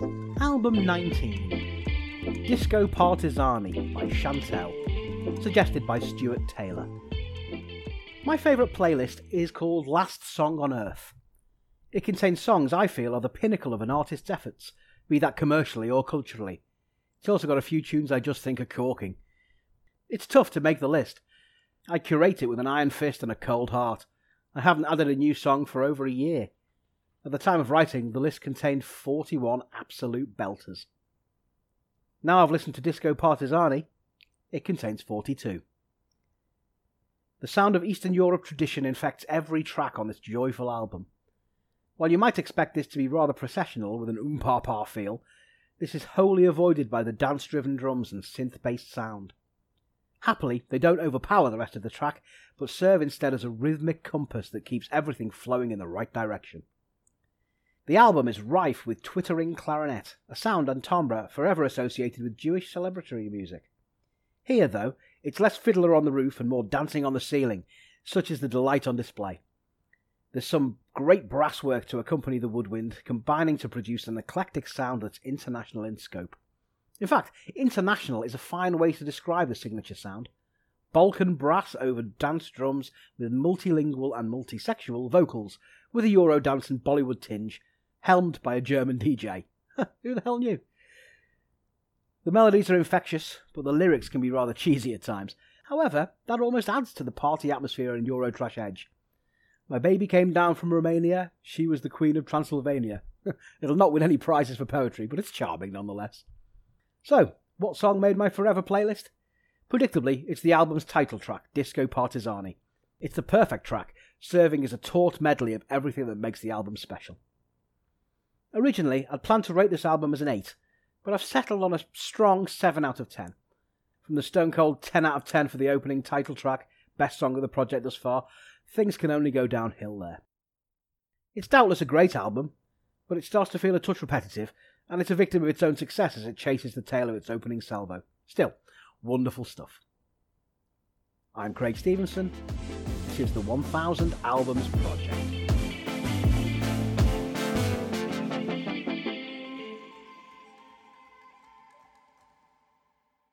Album 19 Disko Partizani by Shantel, suggested by Stuart Taylor. My favourite playlist is called Last Song on Earth. It contains songs I feel are the pinnacle of an artist's efforts, be that commercially or culturally. It's also got a few tunes I just think are corking. It's tough to make the list. I curate it with an iron fist and a cold heart. I haven't added a new song for over a year. At the time of writing, the list contained 41 absolute belters. Now I've listened to Disko Partizani, it contains 42. The sound of Eastern Europe tradition infects every track on this joyful album. While you might expect this to be rather processional with an oom-pa-pa feel, this is wholly avoided by the dance-driven drums and synth-based sound. Happily, they don't overpower the rest of the track, but serve instead as a rhythmic compass that keeps everything flowing in the right direction. The album is rife with twittering clarinet, a sound and timbre forever associated with Jewish celebratory music. Here, though, it's less fiddler on the roof and more dancing on the ceiling, such is the delight on display. There's some great brass work to accompany the woodwind, combining to produce an eclectic sound that's international in scope. In fact, international is a fine way to describe the signature sound. Balkan brass over dance drums with multilingual and multisexual vocals, with a Eurodance and Bollywood tinge, helmed by a German DJ. Who the hell knew? The melodies are infectious, but the lyrics can be rather cheesy at times. However, that almost adds to the party atmosphere and Eurotrash edge. My baby came down from Romania, she was the Queen of Transylvania. It'll not win any prizes for poetry, but it's charming nonetheless. So, what song made my forever playlist? Predictably, it's the album's title track, Disko Partizani. It's the perfect track, serving as a taut medley of everything that makes the album special. Originally, I'd planned to rate this album as an 8, but I've settled on a strong 7 out of 10. From the stone cold 10 out of 10 for the opening title track, best song of the project thus far, things can only go downhill there. It's doubtless a great album, but it starts to feel a touch repetitive, and it's a victim of its own success as it chases the tail of its opening salvo. Still, wonderful stuff. I'm Craig Stevenson. This is the 1000 Albums Project.